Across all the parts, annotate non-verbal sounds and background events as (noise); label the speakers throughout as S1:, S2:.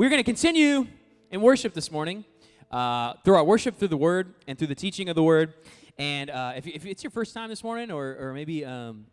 S1: We're going to continue in worship this morning uh, through our worship through the Word and through the teaching of the Word. And uh, if, if it's your first time this morning, or, or maybe um,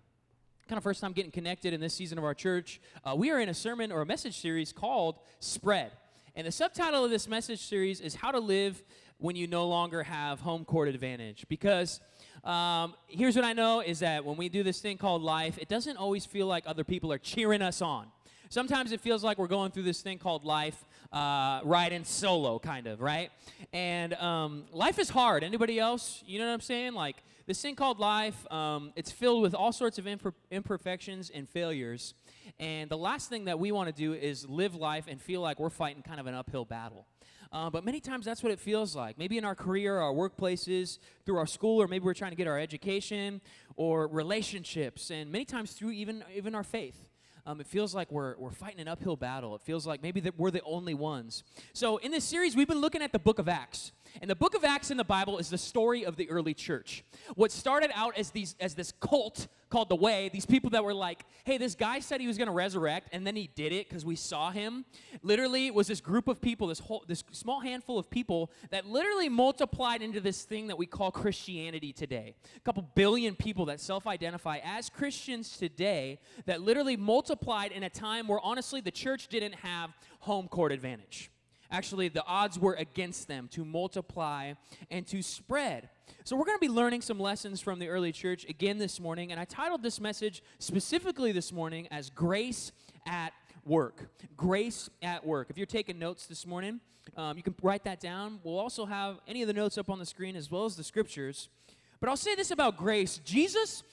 S1: kind of first time getting connected in this season of our church, uh, we are in a sermon or a message series called Spread. And the subtitle of this message series is How to Live When You No Longer Have Home Court Advantage. Because um, here's what I know is that when we do this thing called life, it doesn't always feel like other people are cheering us on. Sometimes it feels like we're going through this thing called life, uh, riding solo, kind of, right? And um, life is hard. Anybody else? You know what I'm saying? Like this thing called life, um, it's filled with all sorts of imper- imperfections and failures. And the last thing that we want to do is live life and feel like we're fighting kind of an uphill battle. Uh, but many times that's what it feels like. Maybe in our career, our workplaces, through our school, or maybe we're trying to get our education or relationships, and many times through even, even our faith. Um, it feels like we're, we're fighting an uphill battle. It feels like maybe that we're the only ones. So, in this series, we've been looking at the book of Acts. And the book of Acts in the Bible is the story of the early church. What started out as, these, as this cult called the Way, these people that were like, hey, this guy said he was going to resurrect, and then he did it because we saw him. Literally, it was this group of people, this, whole, this small handful of people that literally multiplied into this thing that we call Christianity today. A couple billion people that self identify as Christians today that literally multiplied in a time where honestly the church didn't have home court advantage. Actually, the odds were against them to multiply and to spread. So, we're going to be learning some lessons from the early church again this morning. And I titled this message specifically this morning as Grace at Work. Grace at Work. If you're taking notes this morning, um, you can write that down. We'll also have any of the notes up on the screen as well as the scriptures. But I'll say this about grace Jesus,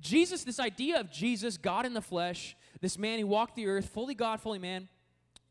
S1: Jesus, this idea of Jesus, God in the flesh, this man who walked the earth, fully God, fully man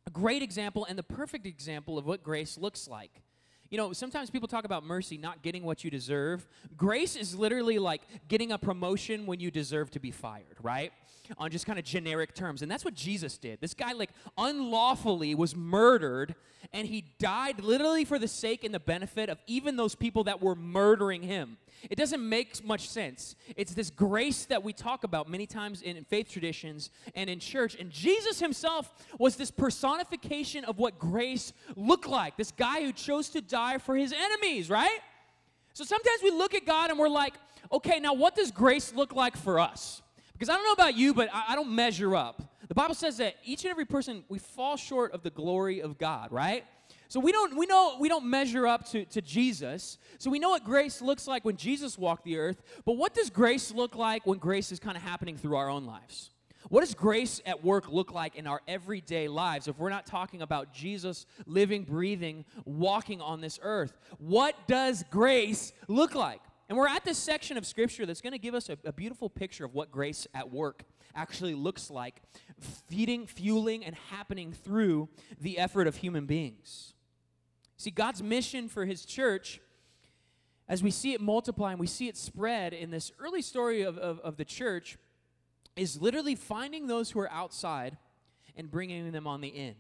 S1: a great example and the perfect example of what grace looks like. You know, sometimes people talk about mercy not getting what you deserve. Grace is literally like getting a promotion when you deserve to be fired, right? On just kind of generic terms. And that's what Jesus did. This guy, like, unlawfully was murdered, and he died literally for the sake and the benefit of even those people that were murdering him. It doesn't make much sense. It's this grace that we talk about many times in faith traditions and in church. And Jesus himself was this personification of what grace looked like. This guy who chose to die for his enemies, right? So sometimes we look at God and we're like, okay, now what does grace look like for us? Because I don't know about you, but I, I don't measure up. The Bible says that each and every person, we fall short of the glory of God, right? So we don't we know we don't measure up to, to Jesus. So we know what grace looks like when Jesus walked the earth, but what does grace look like when grace is kind of happening through our own lives? What does grace at work look like in our everyday lives if we're not talking about Jesus living, breathing, walking on this earth? What does grace look like? And we're at this section of scripture that's going to give us a, a, beautiful picture of what grace at work actually looks like, feeding, fueling, and happening through the effort of human beings. See, God's mission for his church, as we see it multiply and we see it spread in this early story of, of, of the church, is literally finding those who are outside and bringing them on the in.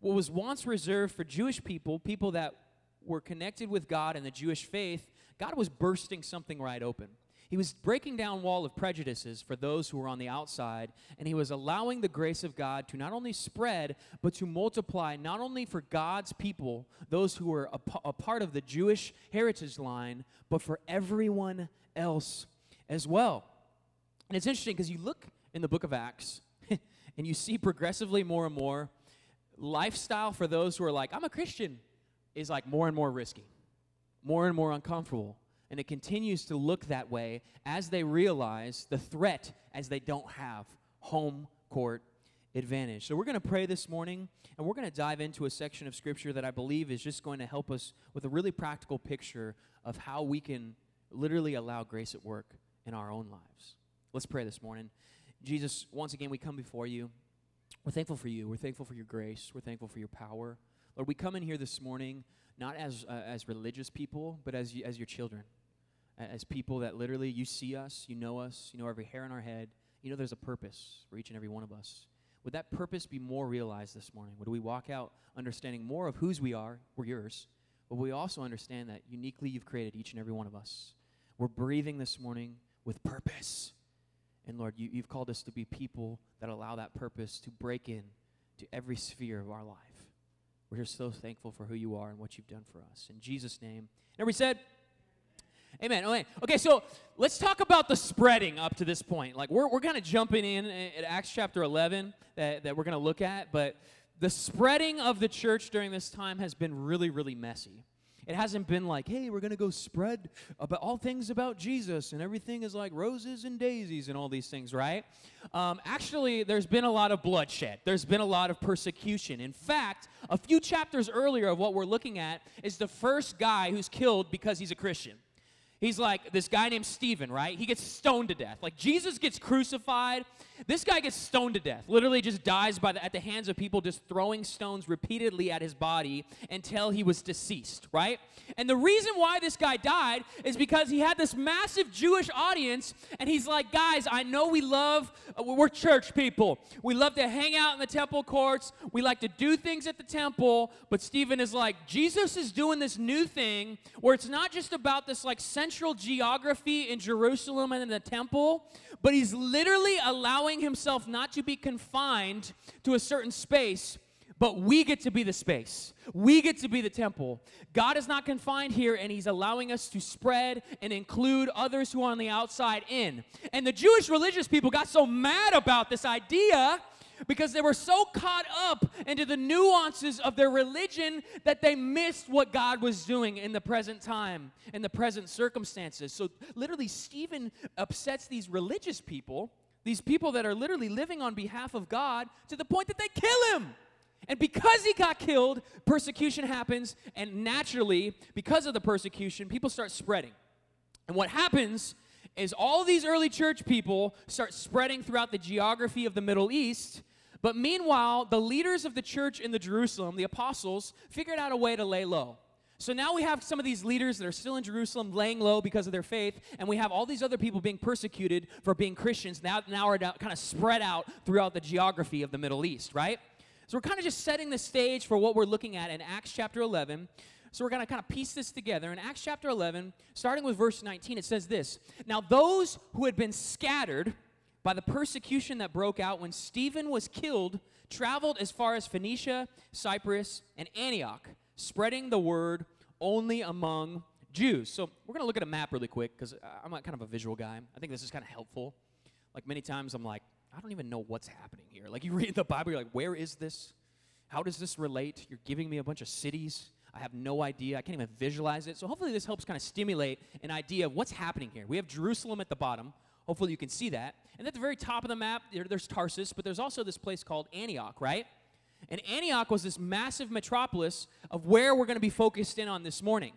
S1: What was once reserved for Jewish people, people that were connected with God and the Jewish faith, God was bursting something right open. He was breaking down wall of prejudices for those who were on the outside, and he was allowing the grace of God to not only spread, but to multiply not only for God's people, those who were a, a part of the Jewish heritage line, but for everyone else as well. And it's interesting because you look in the book of Acts (laughs) and you see progressively more and more lifestyle for those who are like, I'm a Christian, is like more and more risky, more and more uncomfortable and it continues to look that way as they realize the threat as they don't have home court advantage. So we're going to pray this morning and we're going to dive into a section of scripture that I believe is just going to help us with a really practical picture of how we can literally allow grace at work in our own lives. Let's pray this morning. Jesus, once again we come before you. We're thankful for you. We're thankful for your grace. We're thankful for your power. Lord, we come in here this morning not as uh, as religious people, but as as your children as people that literally you see us, you know us, you know every hair on our head, you know there's a purpose for each and every one of us. Would that purpose be more realized this morning? Would we walk out understanding more of whose we are? We're yours. But we also understand that uniquely you've created each and every one of us. We're breathing this morning with purpose. And Lord, you, you've called us to be people that allow that purpose to break in to every sphere of our life. We're just so thankful for who you are and what you've done for us. In Jesus' name. And everybody said, Amen. Okay. Okay, so let's talk about the spreading up to this point. Like, we're, we're kind of jumping in eh, at Acts chapter 11 that, that we're going to look at, but the spreading of the church during this time has been really, really messy. It hasn't been like, hey, we're going to go spread about all things about Jesus and everything is like roses and daisies and all these things, right? Um, actually, there's been a lot of bloodshed. There's been a lot of persecution. In fact, a few chapters earlier of what we're looking at is the first guy who's killed because he's a Christian. He's like this guy named Stephen, right? He gets stoned to death. Like Jesus gets crucified. This guy gets stoned to death. Literally just dies by the, at the hands of people just throwing stones repeatedly at his body until he was deceased, right? And the reason why this guy died is because he had this massive Jewish audience and he's like, "Guys, I know we love uh, we're church people. We love to hang out in the temple courts. We like to do things at the temple, but Stephen is like, Jesus is doing this new thing where it's not just about this like central central geography in Jerusalem and in the temple, but he's literally allowing himself not to be confined to a certain space, but we get to be the space. We get to be the temple. God is not confined here, and He's allowing us to spread and include others who are on the outside in. And the Jewish religious people got so mad about this idea because they were so caught up into the nuances of their religion that they missed what God was doing in the present time, in the present circumstances. So, literally, Stephen upsets these religious people, these people that are literally living on behalf of God, to the point that they kill him. And because he got killed, persecution happens, and naturally, because of the persecution, people start spreading. And what happens is all these early church people start spreading throughout the geography of the Middle East, but meanwhile, the leaders of the church in the Jerusalem, the apostles, figured out a way to lay low. So now we have some of these leaders that are still in Jerusalem laying low because of their faith, and we have all these other people being persecuted for being Christians now, now are kind of spread out throughout the geography of the Middle East, right? So we're kind of just setting the stage for what we're looking at in Acts chapter 11. So we're going to kind of piece this together. In Acts chapter 11, starting with verse 19, it says this Now those who had been scattered, by the persecution that broke out when Stephen was killed, traveled as far as Phoenicia, Cyprus, and Antioch, spreading the word only among Jews. So we're going to look at a map really quick because I'm kind of a visual guy. I think this is kind of helpful. Like many times I'm like, I don't even know what's happening here. Like (laughs) you read the Bible, you're like, where is this? How does this relate? You're giving me a bunch of cities. I have no idea. I can't even visualize it. So hopefully this helps kind of stimulate an idea of what's happening here. We have Jerusalem at the bottom. Hopefully you can see that. And at the very top of the map, there, there's Tarsus, but there's also this place called Antioch, right? And Antioch was this massive metropolis of where we're going to be focused in on this morning.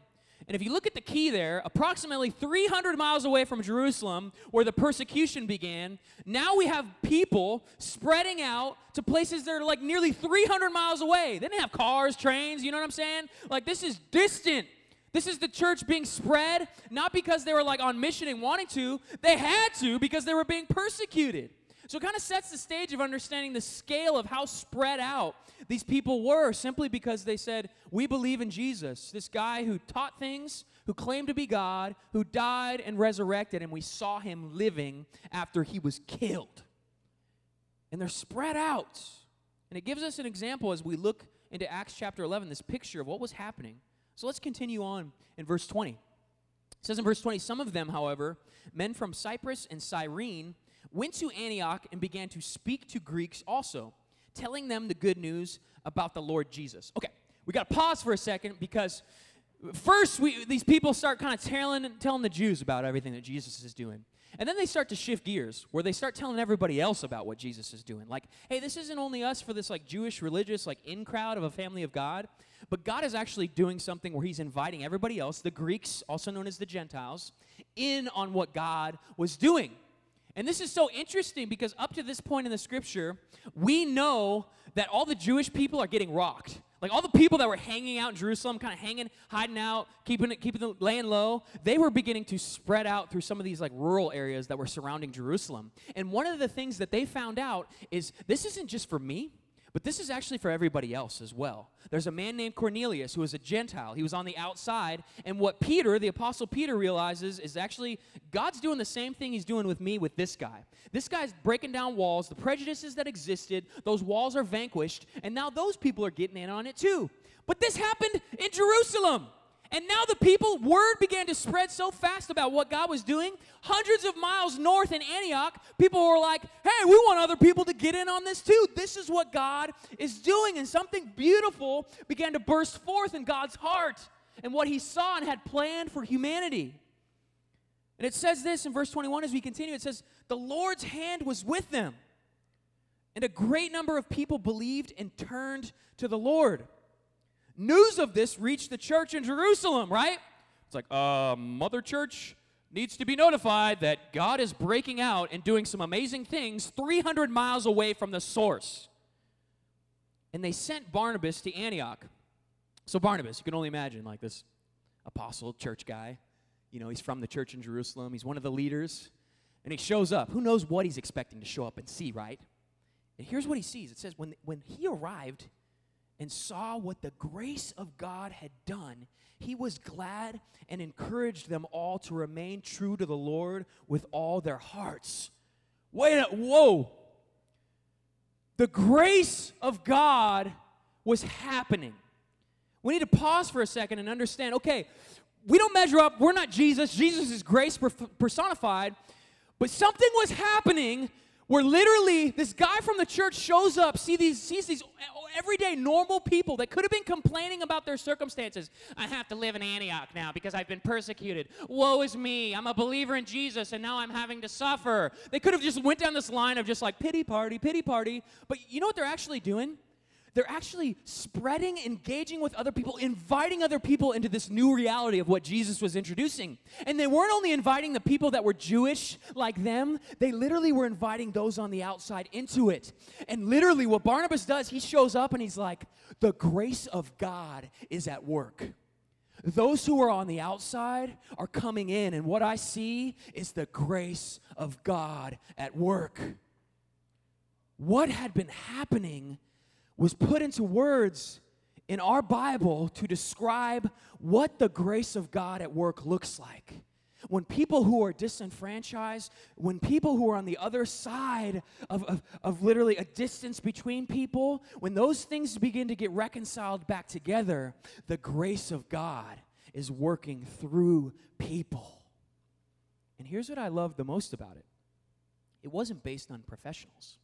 S1: And if you look at the key there, approximately 300 miles away from Jerusalem, where the persecution began, now we have people spreading out to places that are like nearly 300 miles away. They didn't have cars, trains, you know what I'm saying? Like, this is distant. This is the church being spread, not because they were like on mission and wanting to, they had to because they were being persecuted. So it kind of sets the stage of understanding the scale of how spread out these people were simply because they said, We believe in Jesus, this guy who taught things, who claimed to be God, who died and resurrected, and we saw him living after he was killed. And they're spread out. And it gives us an example as we look into Acts chapter 11, this picture of what was happening so let's continue on in verse 20. It says in verse 20, Some of them, however, men from Cyprus and Cyrene, went to Antioch and began to speak to Greeks also, telling them the good news about the Lord Jesus. Okay, we got to pause for a second because first we, these people start kind of telling, telling the Jews about everything that Jesus is doing. And then they start to shift gears where they start telling everybody else about what Jesus is doing. Like, hey, this isn't only us for this like Jewish religious like in crowd of a family of God, but God is actually doing something where he's inviting everybody else, the Greeks, also known as the Gentiles, in on what God was doing. And this is so interesting because up to this point in the scripture, we know that all the Jewish people are getting rocked. Like all the people that were hanging out in Jerusalem, kind of hanging, hiding out, keeping it, keeping it, laying low, they were beginning to spread out through some of these like rural areas that were surrounding Jerusalem. And one of the things that they found out is this isn't just for me, But this is actually for everybody else as well. There's a man named Cornelius who was a Gentile. He was on the outside. And what Peter, the Apostle Peter, realizes is actually God's doing the same thing he's doing with me with this guy. This guy's breaking down walls, the prejudices that existed, those walls are vanquished. And now those people are getting in on it too. But this happened in Jerusalem. And now the people, word began to spread so fast about what God was doing. Hundreds of miles north in Antioch, people were like, hey, we want other people to get in on this too. This is what God is doing. And something beautiful began to burst forth in God's heart and what he saw and had planned for humanity. And it says this in verse 21 as we continue it says, The Lord's hand was with them, and a great number of people believed and turned to the Lord news of this reached the church in Jerusalem, right? It's like, uh, Mother Church needs to be notified that God is breaking out and doing some amazing things 300 miles away from the source. And they sent Barnabas to Antioch. So, Barnabas, you can only imagine, like this apostle, church guy. You know, he's from the church in Jerusalem, he's one of the leaders. And he shows up. Who knows what he's expecting to show up and see, right? And here's what he sees it says, when, when he arrived, and saw what the grace of God had done, he was glad and encouraged them all to remain true to the Lord with all their hearts. Wait, whoa. The grace of God was happening. We need to pause for a second and understand okay, we don't measure up. We're not Jesus. Jesus is grace personified. But something was happening where literally this guy from the church shows up, see these, sees these everyday normal people that could have been complaining about their circumstances. I have to live in Antioch now because I've been persecuted. Woe is me. I'm a believer in Jesus and now I'm having to suffer. They could have just went down this line of just like pity party, pity party. But you know what they're actually doing? They're actually spreading, engaging with other people, inviting other people into this new reality of what Jesus was introducing. And they weren't only inviting the people that were Jewish like them, they literally were inviting those on the outside into it. And literally, what Barnabas does, he shows up and he's like, The grace of God is at work. Those who are on the outside are coming in, and what I see is the grace of God at work. What had been happening was put into words in our Bible to describe what the grace of God at work looks like. When people who are disenfranchised, when people who are on the other side of, of, of literally a distance between people, when those things begin to get reconciled back together, the grace of God is working through people. And here's what I love the most about it it wasn't based on professionals.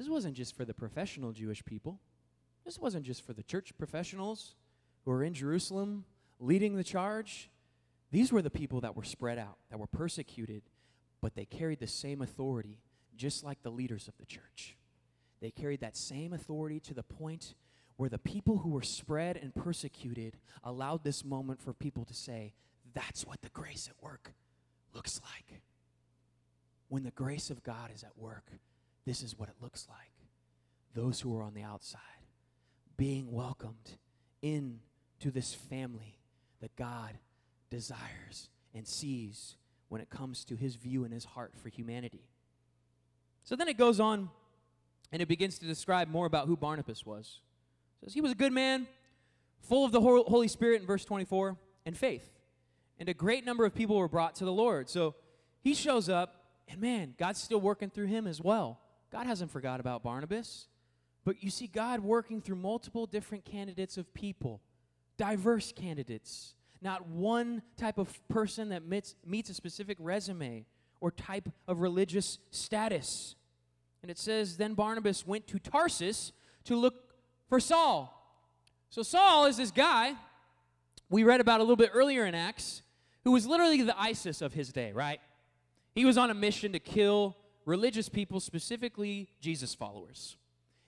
S1: This wasn't just for the professional Jewish people. This wasn't just for the church professionals who were in Jerusalem leading the charge. These were the people that were spread out, that were persecuted, but they carried the same authority, just like the leaders of the church. They carried that same authority to the point where the people who were spread and persecuted allowed this moment for people to say, That's what the grace at work looks like. When the grace of God is at work, this is what it looks like. Those who are on the outside being welcomed into this family that God desires and sees when it comes to his view and his heart for humanity. So then it goes on and it begins to describe more about who Barnabas was. It says he was a good man, full of the Holy Spirit in verse 24, and faith. And a great number of people were brought to the Lord. So he shows up, and man, God's still working through him as well. God hasn't forgot about Barnabas. But you see God working through multiple different candidates of people, diverse candidates, not one type of person that meets, meets a specific resume or type of religious status. And it says, Then Barnabas went to Tarsus to look for Saul. So Saul is this guy we read about a little bit earlier in Acts who was literally the ISIS of his day, right? He was on a mission to kill religious people, specifically Jesus followers.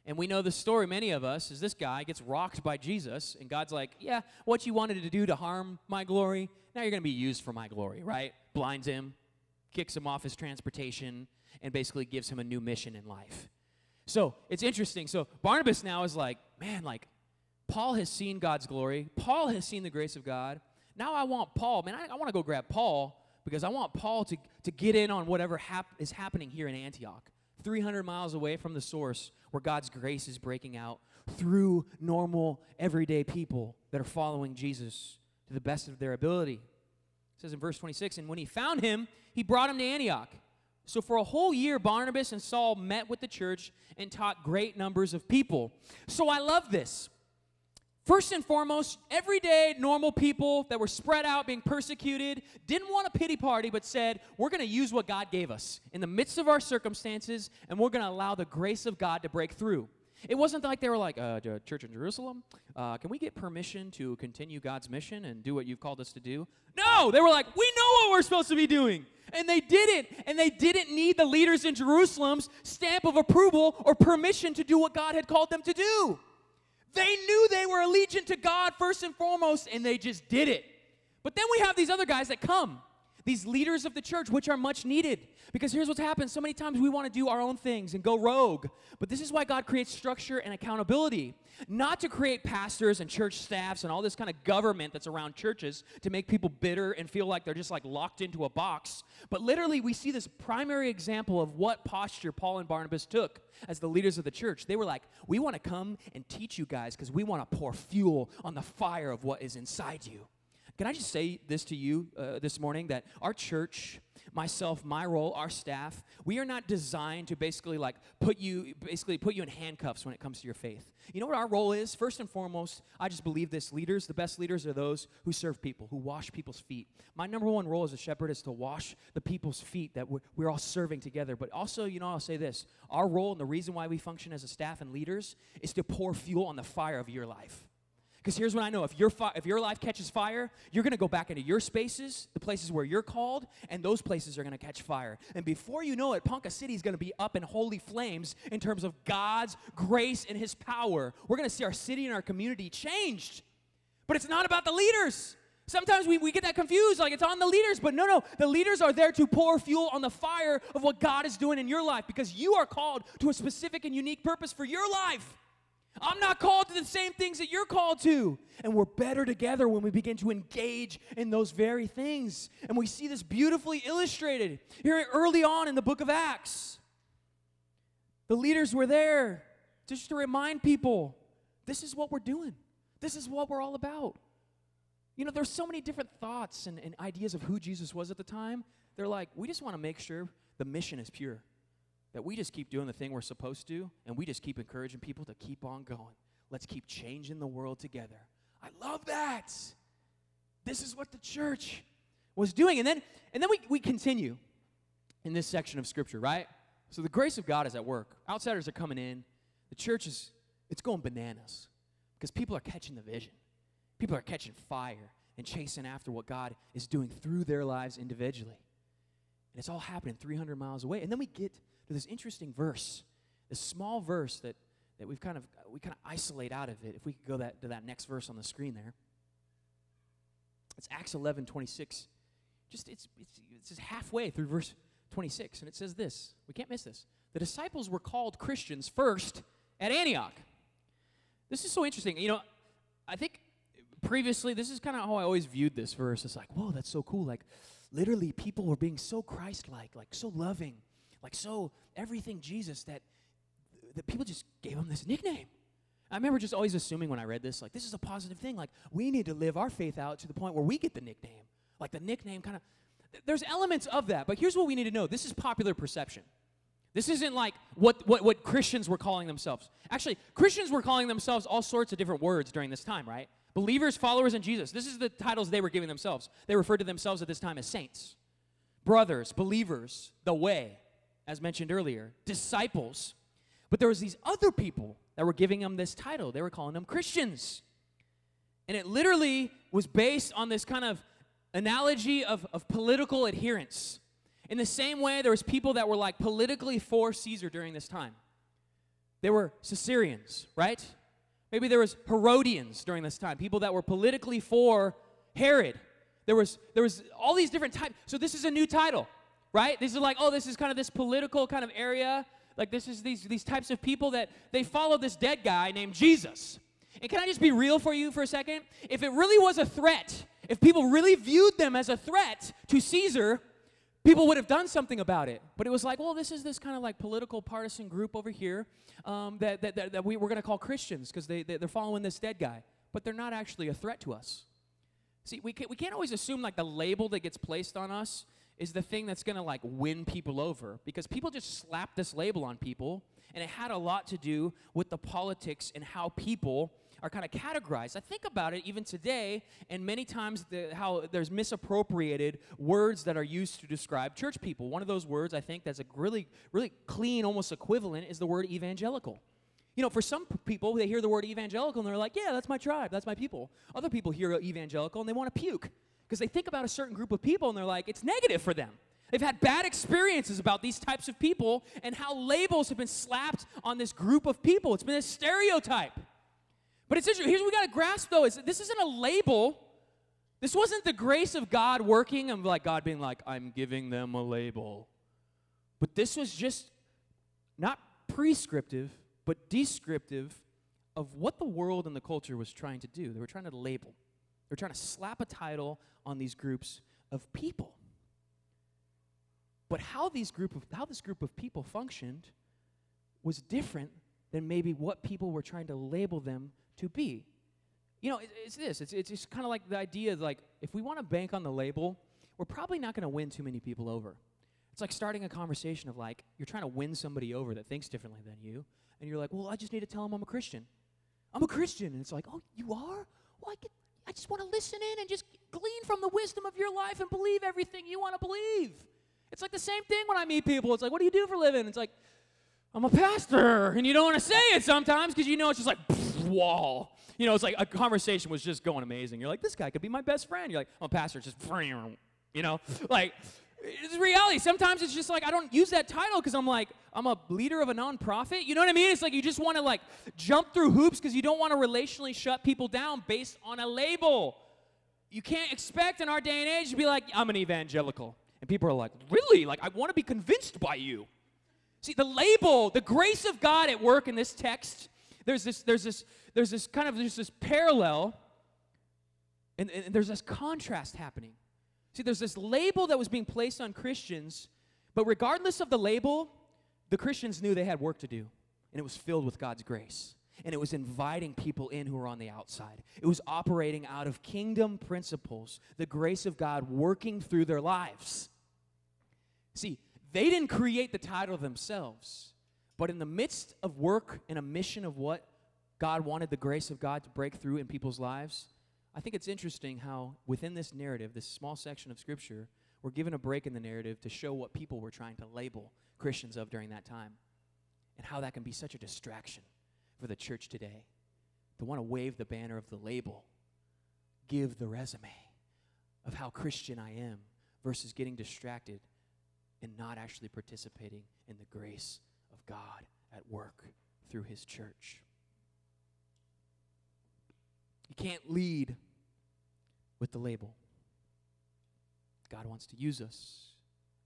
S1: And we know the story, many of us, is this guy gets rocked by Jesus, and God's like, Yeah, what you wanted to do to harm my glory, now you're going to be used for my glory, right? Blinds him, kicks him off his transportation, and basically gives him a new mission in life. So it's interesting. So Barnabas now is like, Man, like, Paul has seen God's glory, Paul has seen the grace of God. Now I want Paul, man, I, I want to go grab Paul because I want Paul to, to get in on whatever hap- is happening here in Antioch. 300 miles away from the source where God's grace is breaking out through normal, everyday people that are following Jesus to the best of their ability. It says in verse 26 And when he found him, he brought him to Antioch. So for a whole year, Barnabas and Saul met with the church and taught great numbers of people. So I love this. First and foremost, everyday normal people that were spread out, being persecuted, didn't want a pity party, but said, We're going to use what God gave us in the midst of our circumstances, and we're going to allow the grace of God to break through. It wasn't like they were like, uh, Church in Jerusalem, uh, can we get permission to continue God's mission and do what you've called us to do? No, they were like, we know what we're supposed to be doing. And they didn't. And they didn't need the leaders in Jerusalem's stamp of approval or permission to do what God had called them to do. They knew they were allegiant to God first and foremost, and they just did it. But then we have these other guys that come these leaders of the church, which are much needed. Because here's what's happened so many times we want to do our own things and go rogue. But this is why God creates structure and accountability. Not to create pastors and church staffs and all this kind of government that's around churches to make people bitter and feel like they're just like locked into a box. But literally, we see this primary example of what posture Paul and Barnabas took as the leaders of the church. They were like, We want to come and teach you guys because we want to pour fuel on the fire of what is inside you. Can I just say this to you uh, this morning that our church, myself, my role, our staff, we are not designed to basically like put you basically put you in handcuffs when it comes to your faith. You know what our role is? First and foremost, I just believe this leaders, the best leaders are those who serve people, who wash people's feet. My number one role as a shepherd is to wash the people's feet that we're, we're all serving together. But also, you know, I'll say this our role and the reason why we function as a staff and leaders is to pour fuel on the fire of your life. Because here's what I know if, your fi- if your life catches fire, you're going to go back into your spaces, the places where you're called, and those places are going to catch fire. And before you know it, Ponca City is going to be up in holy flames in terms of God's grace and His power. We're going to see our city and our community changed. But it's not about the leaders. Sometimes we, we get that confused, like it's on the leaders, but no, no. The leaders are there to pour fuel on the fire of what God is doing in your life because you are called to a specific and unique purpose for your life. I'm not called to the same things that you're called to. And we're better together when we begin to engage in those very things. And we see this beautifully illustrated here early on in the book of Acts. The leaders were there just to remind people this is what we're doing, this is what we're all about. You know, there's so many different thoughts and, and ideas of who Jesus was at the time. They're like, we just want to make sure the mission is pure that we just keep doing the thing we're supposed to and we just keep encouraging people to keep on going. Let's keep changing the world together. I love that. This is what the church was doing. And then and then we, we continue in this section of scripture, right? So the grace of God is at work. Outsiders are coming in. The church is it's going bananas because people are catching the vision. People are catching fire and chasing after what God is doing through their lives individually. And it's all happening 300 miles away. And then we get this interesting verse, this small verse that, that we've kind of we kind of isolate out of it. If we could go that to that next verse on the screen there. It's Acts 11, 26. Just it's, it's, it's just halfway through verse 26, and it says this. We can't miss this. The disciples were called Christians first at Antioch. This is so interesting. You know, I think previously, this is kind of how I always viewed this verse. It's like, whoa, that's so cool. Like, literally, people were being so Christ like, like so loving, like so everything Jesus that that people just gave him this nickname. I remember just always assuming when I read this, like this is a positive thing. Like we need to live our faith out to the point where we get the nickname. Like the nickname kind of there's elements of that, but here's what we need to know. This is popular perception. This isn't like what, what, what Christians were calling themselves. Actually, Christians were calling themselves all sorts of different words during this time, right? Believers, followers in Jesus. This is the titles they were giving themselves. They referred to themselves at this time as saints, brothers, believers, the way, as mentioned earlier, disciples. But there was these other people that were giving them this title. They were calling them Christians. And it literally was based on this kind of analogy of, of political adherence. In the same way, there was people that were like politically for Caesar during this time. They were Caesarians, right? Maybe there was Herodians during this time, people that were politically for Herod. There was there was all these different types. So this is a new title right? These are like, oh, this is kind of this political kind of area. Like this is these these types of people that they follow this dead guy named Jesus. And can I just be real for you for a second? If it really was a threat, if people really viewed them as a threat to Caesar, people would have done something about it. But it was like, well, this is this kind of like political partisan group over here um, that, that, that, that we, we're going to call Christians because they, they, they're following this dead guy. But they're not actually a threat to us. See, we can't, we can't always assume like the label that gets placed on us is the thing that's going to like win people over because people just slap this label on people and it had a lot to do with the politics and how people are kind of categorized. I think about it even today, and many times the, how there's misappropriated words that are used to describe church people. One of those words I think that's a really, really clean, almost equivalent is the word evangelical. You know, for some people, they hear the word evangelical and they're like, yeah, that's my tribe, that's my people. Other people hear evangelical and they want to puke because they think about a certain group of people and they're like, it's negative for them. They've had bad experiences about these types of people and how labels have been slapped on this group of people. It's been a stereotype. But it's interesting. Here's what we got to grasp though is this isn't a label. This wasn't the grace of God working and like God being like, I'm giving them a label. But this was just not prescriptive, but descriptive of what the world and the culture was trying to do. They were trying to label. They were trying to slap a title on these groups of people. But how these group of how this group of people functioned was different than maybe what people were trying to label them to be. You know, it, it's this. It's, it's just kind of like the idea like, if we want to bank on the label, we're probably not going to win too many people over. It's like starting a conversation of like, you're trying to win somebody over that thinks differently than you, and you're like, well, I just need to tell them I'm a Christian. I'm a Christian. And it's like, oh, you are? Well, I, get, I just want to listen in and just glean from the wisdom of your life and believe everything you want to believe. It's like the same thing when I meet people. It's like, what do you do for a living? It's like, I'm a pastor. And you don't want to say it sometimes because you know it's just like, wall. You know, it's like a conversation was just going amazing. You're like, this guy could be my best friend. You're like, oh, pastor, just, you know, like, it's reality. Sometimes it's just like I don't use that title because I'm like I'm a leader of a nonprofit. You know what I mean? It's like you just want to like jump through hoops because you don't want to relationally shut people down based on a label. You can't expect in our day and age to be like I'm an evangelical, and people are like, really? Like I want to be convinced by you. See the label, the grace of God at work in this text there's this, there's this, there's this kind of there's this parallel, and, and there's this contrast happening. See, there's this label that was being placed on Christians, but regardless of the label, the Christians knew they had work to do, and it was filled with God's grace. And it was inviting people in who were on the outside. It was operating out of kingdom principles, the grace of God working through their lives. See, they didn't create the title themselves. But in the midst of work and a mission of what God wanted the grace of God to break through in people's lives, I think it's interesting how within this narrative, this small section of Scripture, we're given a break in the narrative to show what people were trying to label Christians of during that time and how that can be such a distraction for the church today. To want to wave the banner of the label, give the resume of how Christian I am versus getting distracted and not actually participating in the grace of God at work through his church. You can't lead with the label. God wants to use us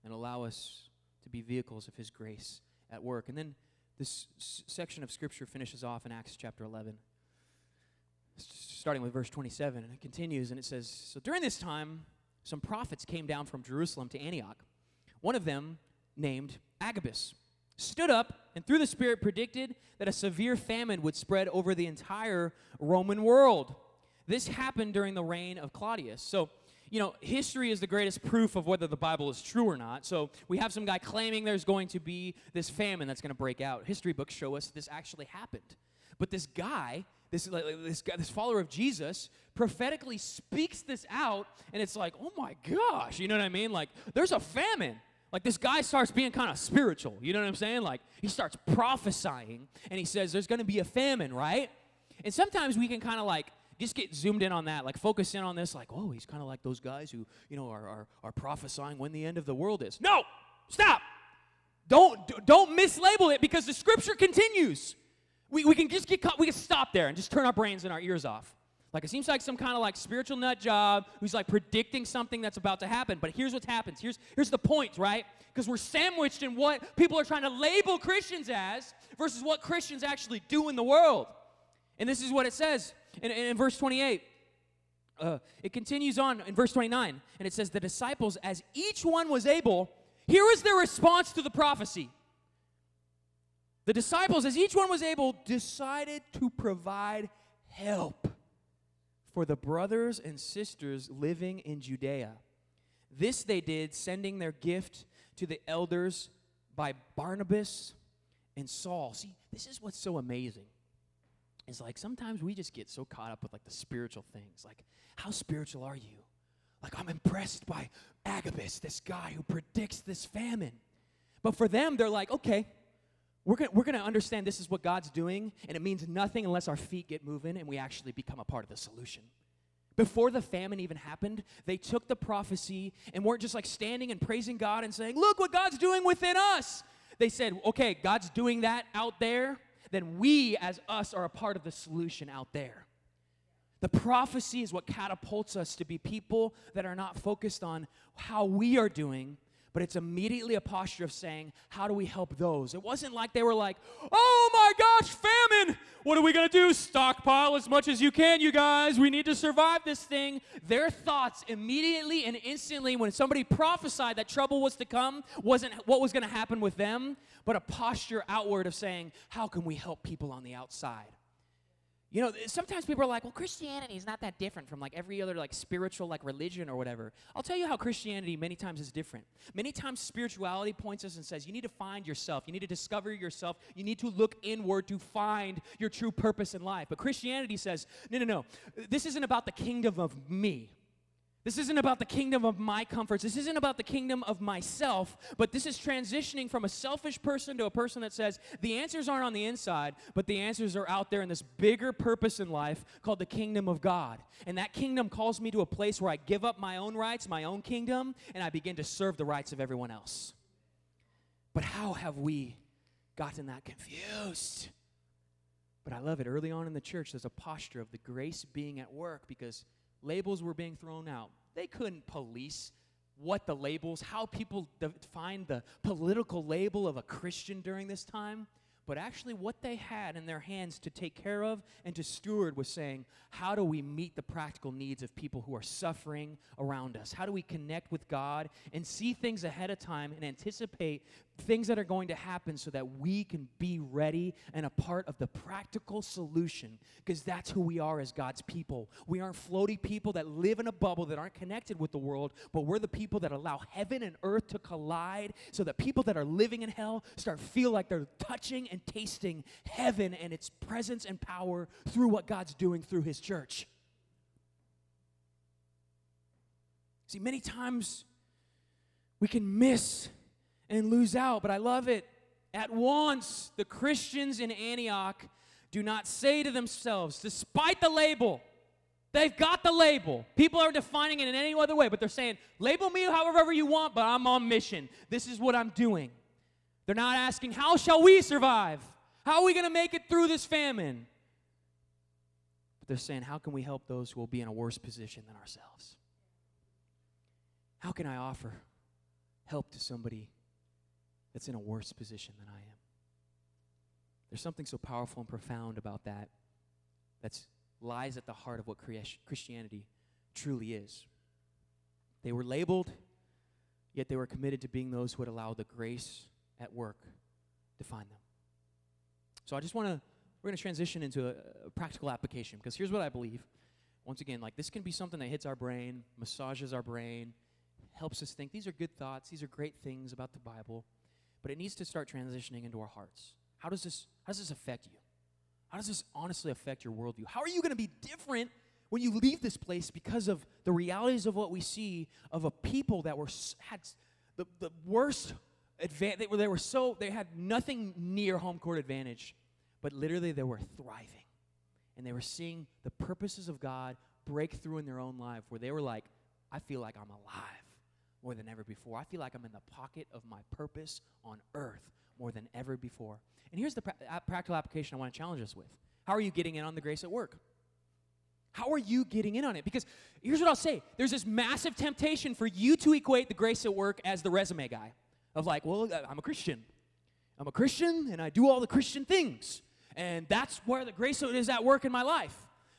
S1: and allow us to be vehicles of his grace at work. And then this s- section of scripture finishes off in Acts chapter 11, starting with verse 27. And it continues and it says So during this time, some prophets came down from Jerusalem to Antioch. One of them, named Agabus stood up and through the Spirit predicted that a severe famine would spread over the entire Roman world. This happened during the reign of Claudius. So, you know, history is the greatest proof of whether the Bible is true or not. So, we have some guy claiming there's going to be this famine that's going to break out. History books show us this actually happened. But this guy, this, this, guy, this follower of Jesus, prophetically speaks this out, and it's like, oh my gosh, you know what I mean? Like, there's a famine. Like this guy starts being kind of spiritual. You know what I'm saying? Like he starts prophesying and he says there's going to be a famine, right? And sometimes we can kind of like just get zoomed in on that, like focus in on this, like, oh, he's kind of like those guys who, you know, are, are, are prophesying when the end of the world is. No! Stop! Don't, don't mislabel it because the scripture continues. We, we can just get caught, we can stop there and just turn our brains and our ears off. Like it seems like some kind of like spiritual nut job who's like predicting something that's about to happen. But here's what happens. Here's here's the point, right? Because we're sandwiched in what people are trying to label Christians as versus what Christians actually do in the world. And this is what it says in, in, in verse 28. uh, it continues on in verse 29, and it says, The disciples, as each one was able, here is their response to the prophecy. The disciples, as each one was able, decided to provide help for the brothers and sisters living in Judea. This they did, sending their gift to the elders by Barnabas and Saul. See, this is what's so amazing. Is like sometimes we just get so caught up with like the spiritual things. Like, how spiritual are you? Like, I'm impressed by Agabus, this guy who predicts this famine. But for them, they're like, okay, we're gonna, we're gonna understand this is what God's doing, and it means nothing unless our feet get moving and we actually become a part of the solution. Before the famine even happened, they took the prophecy and weren't just like standing and praising God and saying, Look what God's doing within us. They said, Okay, God's doing that out there, then we as us are a part of the solution out there. The prophecy is what catapults us to be people that are not focused on how we are doing, but it's immediately a posture of saying, How do we help those? It wasn't like they were like, Oh my gosh, famine! What are we gonna do? Stockpile as much as you can, you guys. We need to survive this thing. Their thoughts immediately and instantly, when somebody prophesied that trouble was to come, wasn't what was gonna happen with them, but a posture outward of saying, How can we help people on the outside? You know, sometimes people are like, well, Christianity is not that different from like every other like spiritual like religion or whatever. I'll tell you how Christianity many times is different. Many times spirituality points us and says, you need to find yourself. You need to discover yourself. You need to look inward to find your true purpose in life. But Christianity says, no, no, no. This isn't about the kingdom of me. This isn't about the kingdom of my comforts. This isn't about the kingdom of myself, but this is transitioning from a selfish person to a person that says the answers aren't on the inside, but the answers are out there in this bigger purpose in life called the kingdom of God. And that kingdom calls me to a place where I give up my own rights, my own kingdom, and I begin to serve the rights of everyone else. But how have we gotten that confused? But I love it. Early on in the church, there's a posture of the grace being at work because labels were being thrown out. They couldn't police what the labels, how people define the political label of a Christian during this time but actually what they had in their hands to take care of and to steward was saying, how do we meet the practical needs of people who are suffering around us? How do we connect with God and see things ahead of time and anticipate things that are going to happen so that we can be ready and a part of the practical solution? Because that's who we are as God's people. We aren't floaty people that live in a bubble that aren't connected with the world, but we're the people that allow heaven and earth to collide so that people that are living in hell start feel like they're touching and tasting heaven and its presence and power through what God's doing through His church. See, many times we can miss and lose out, but I love it. At once, the Christians in Antioch do not say to themselves, despite the label, they've got the label. People are defining it in any other way, but they're saying, label me however you want, but I'm on mission. This is what I'm doing. They're not asking, How shall we survive? How are we going to make it through this famine? But they're saying, How can we help those who will be in a worse position than ourselves? How can I offer help to somebody that's in a worse position than I am? There's something so powerful and profound about that that lies at the heart of what Christianity truly is. They were labeled, yet they were committed to being those who would allow the grace at work define them. So I just want to, we're going to transition into a, a practical application because here's what I believe. Once again, like this can be something that hits our brain, massages our brain, helps us think. These are good thoughts, these are great things about the Bible, but it needs to start transitioning into our hearts. How does this, how does this affect you? How does this honestly affect your worldview? How are you going to be different when you leave this place because of the realities of what we see of a people that were had the, the worst advan- they, were, they were so, they had nothing near home court advantage, but literally they were thriving. And they were seeing the purposes of God break through in their own life where they were like, I feel like I'm alive more than ever before. I feel like I'm in the pocket of my purpose on earth more than ever before. And here's the pra- uh, practical application I want to challenge us with. How are you getting in on the grace at work? How are you getting in on it? Because here's what I'll say there's this massive temptation for you to equate the grace at work as the resume guy of like, well, uh, I'm a Christian. I'm a Christian and I do all the Christian things. And that's where the grace is at work in my life.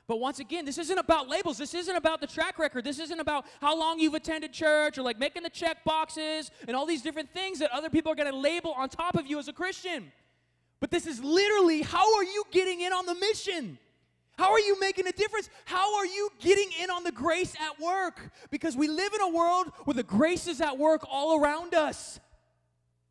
S1: But once again, this isn't about labels. This isn't about the track record. This isn't about how long you've attended church or like making the check boxes and all these different things that other people are going to label on top of you as a Christian. But this is literally how are you getting in on the mission? How are you making a difference? How are you getting in on the grace at work? Because we live in a world where the grace is at work all around us.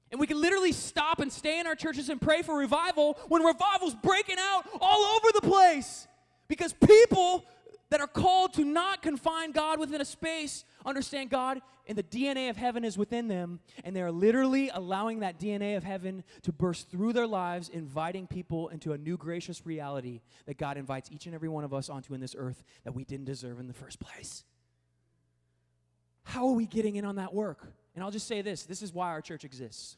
S1: And we can literally stop and stay in our churches and pray for revival when revival's breaking out all over the place. Because people that are called to not confine God within a space understand God and the DNA of heaven is within them, and they are literally allowing that DNA of heaven to burst through their lives, inviting people into a new gracious reality that God invites each and every one of us onto in this earth that we didn't deserve in the first place. How are we getting in on that work? And I'll just say this this is why our church exists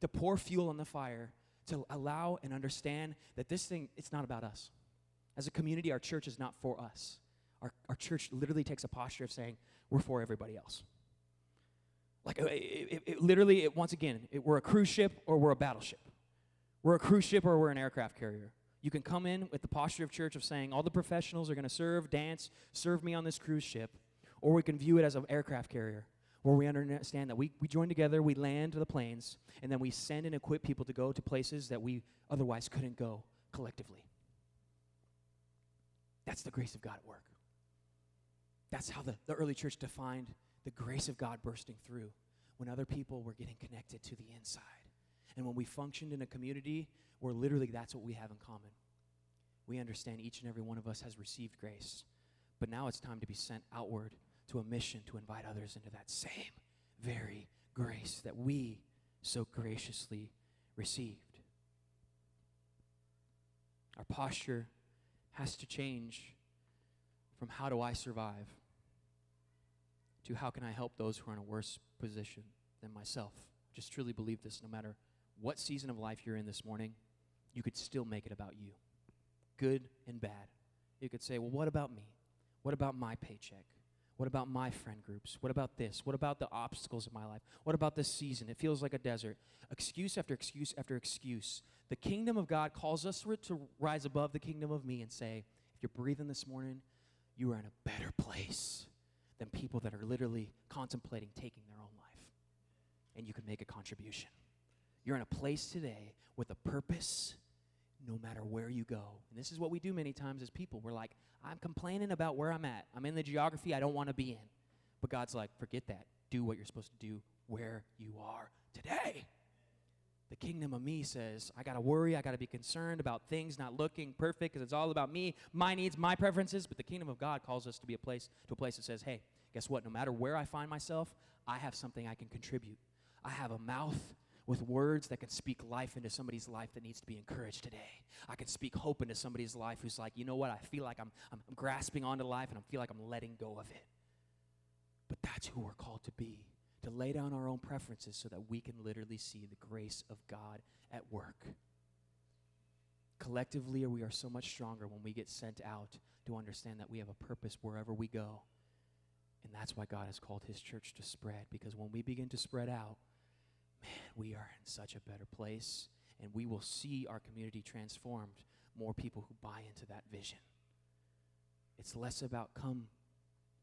S1: to pour fuel on the fire, to allow and understand that this thing, it's not about us. As a community, our church is not for us. Our, our church literally takes a posture of saying, we're for everybody else. Like, uh, it, it, it literally, it, once again, it, we're a cruise ship or we're a battleship. We're a cruise ship or we're an aircraft carrier. You can come in with the posture of church of saying, all the professionals are going to serve, dance, serve me on this cruise ship. Or we can view it as an aircraft carrier where we understand that we, we join together, we land the planes, and then we send and equip people to go to places that we otherwise couldn't go collectively. That's the grace of God at work. That's how the, the early church defined the grace of God bursting through when other people were getting connected to the inside. And when we functioned in a community where literally that's what we have in common. We understand each and every one of us has received grace, but now it's time to be sent outward to a mission to invite others into that same very grace that we so graciously received. Our posture has to change from how do I survive to how can I help those who are in a worse position than myself. Just truly believe this no matter what season of life you're in this morning, you could still make it about you, good and bad. You could say, well, what about me? What about my paycheck? What about my friend groups? What about this? What about the obstacles in my life? What about this season? It feels like a desert. Excuse after excuse after excuse. The kingdom of God calls us to rise above the kingdom of me and say, if you're breathing this morning, you are in a better place than people that are literally contemplating taking their own life. And you can make a contribution. You're in a place today with a purpose no matter where you go. And this is what we do many times as people. We're like, I'm complaining about where I'm at. I'm in the geography I don't want to be in. But God's like, forget that. Do what you're supposed to do where you are today. Kingdom of me says, I got to worry, I got to be concerned about things not looking perfect because it's all about me, my needs, my preferences. But the kingdom of God calls us to be a place to a place that says, hey, guess what? No matter where I find myself, I have something I can contribute. I have a mouth with words that can speak life into somebody's life that needs to be encouraged today. I can speak hope into somebody's life who's like, you know what? I feel like I'm, I'm, I'm grasping onto life and I feel like I'm letting go of it. But that's who we're called to be to lay down our own preferences so that we can literally see the grace of God at work. Collectively, we are so much stronger when we get sent out to understand that we have a purpose wherever we go. And that's why God has called his church to spread, because when we begin to spread out, man, we are in such a better place, and we will see our community transformed. More people who buy into that vision. It's less about come,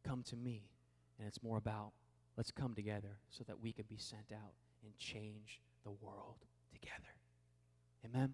S1: come to me, and it's more about Let's come together so that we can be sent out and change the world together. Amen.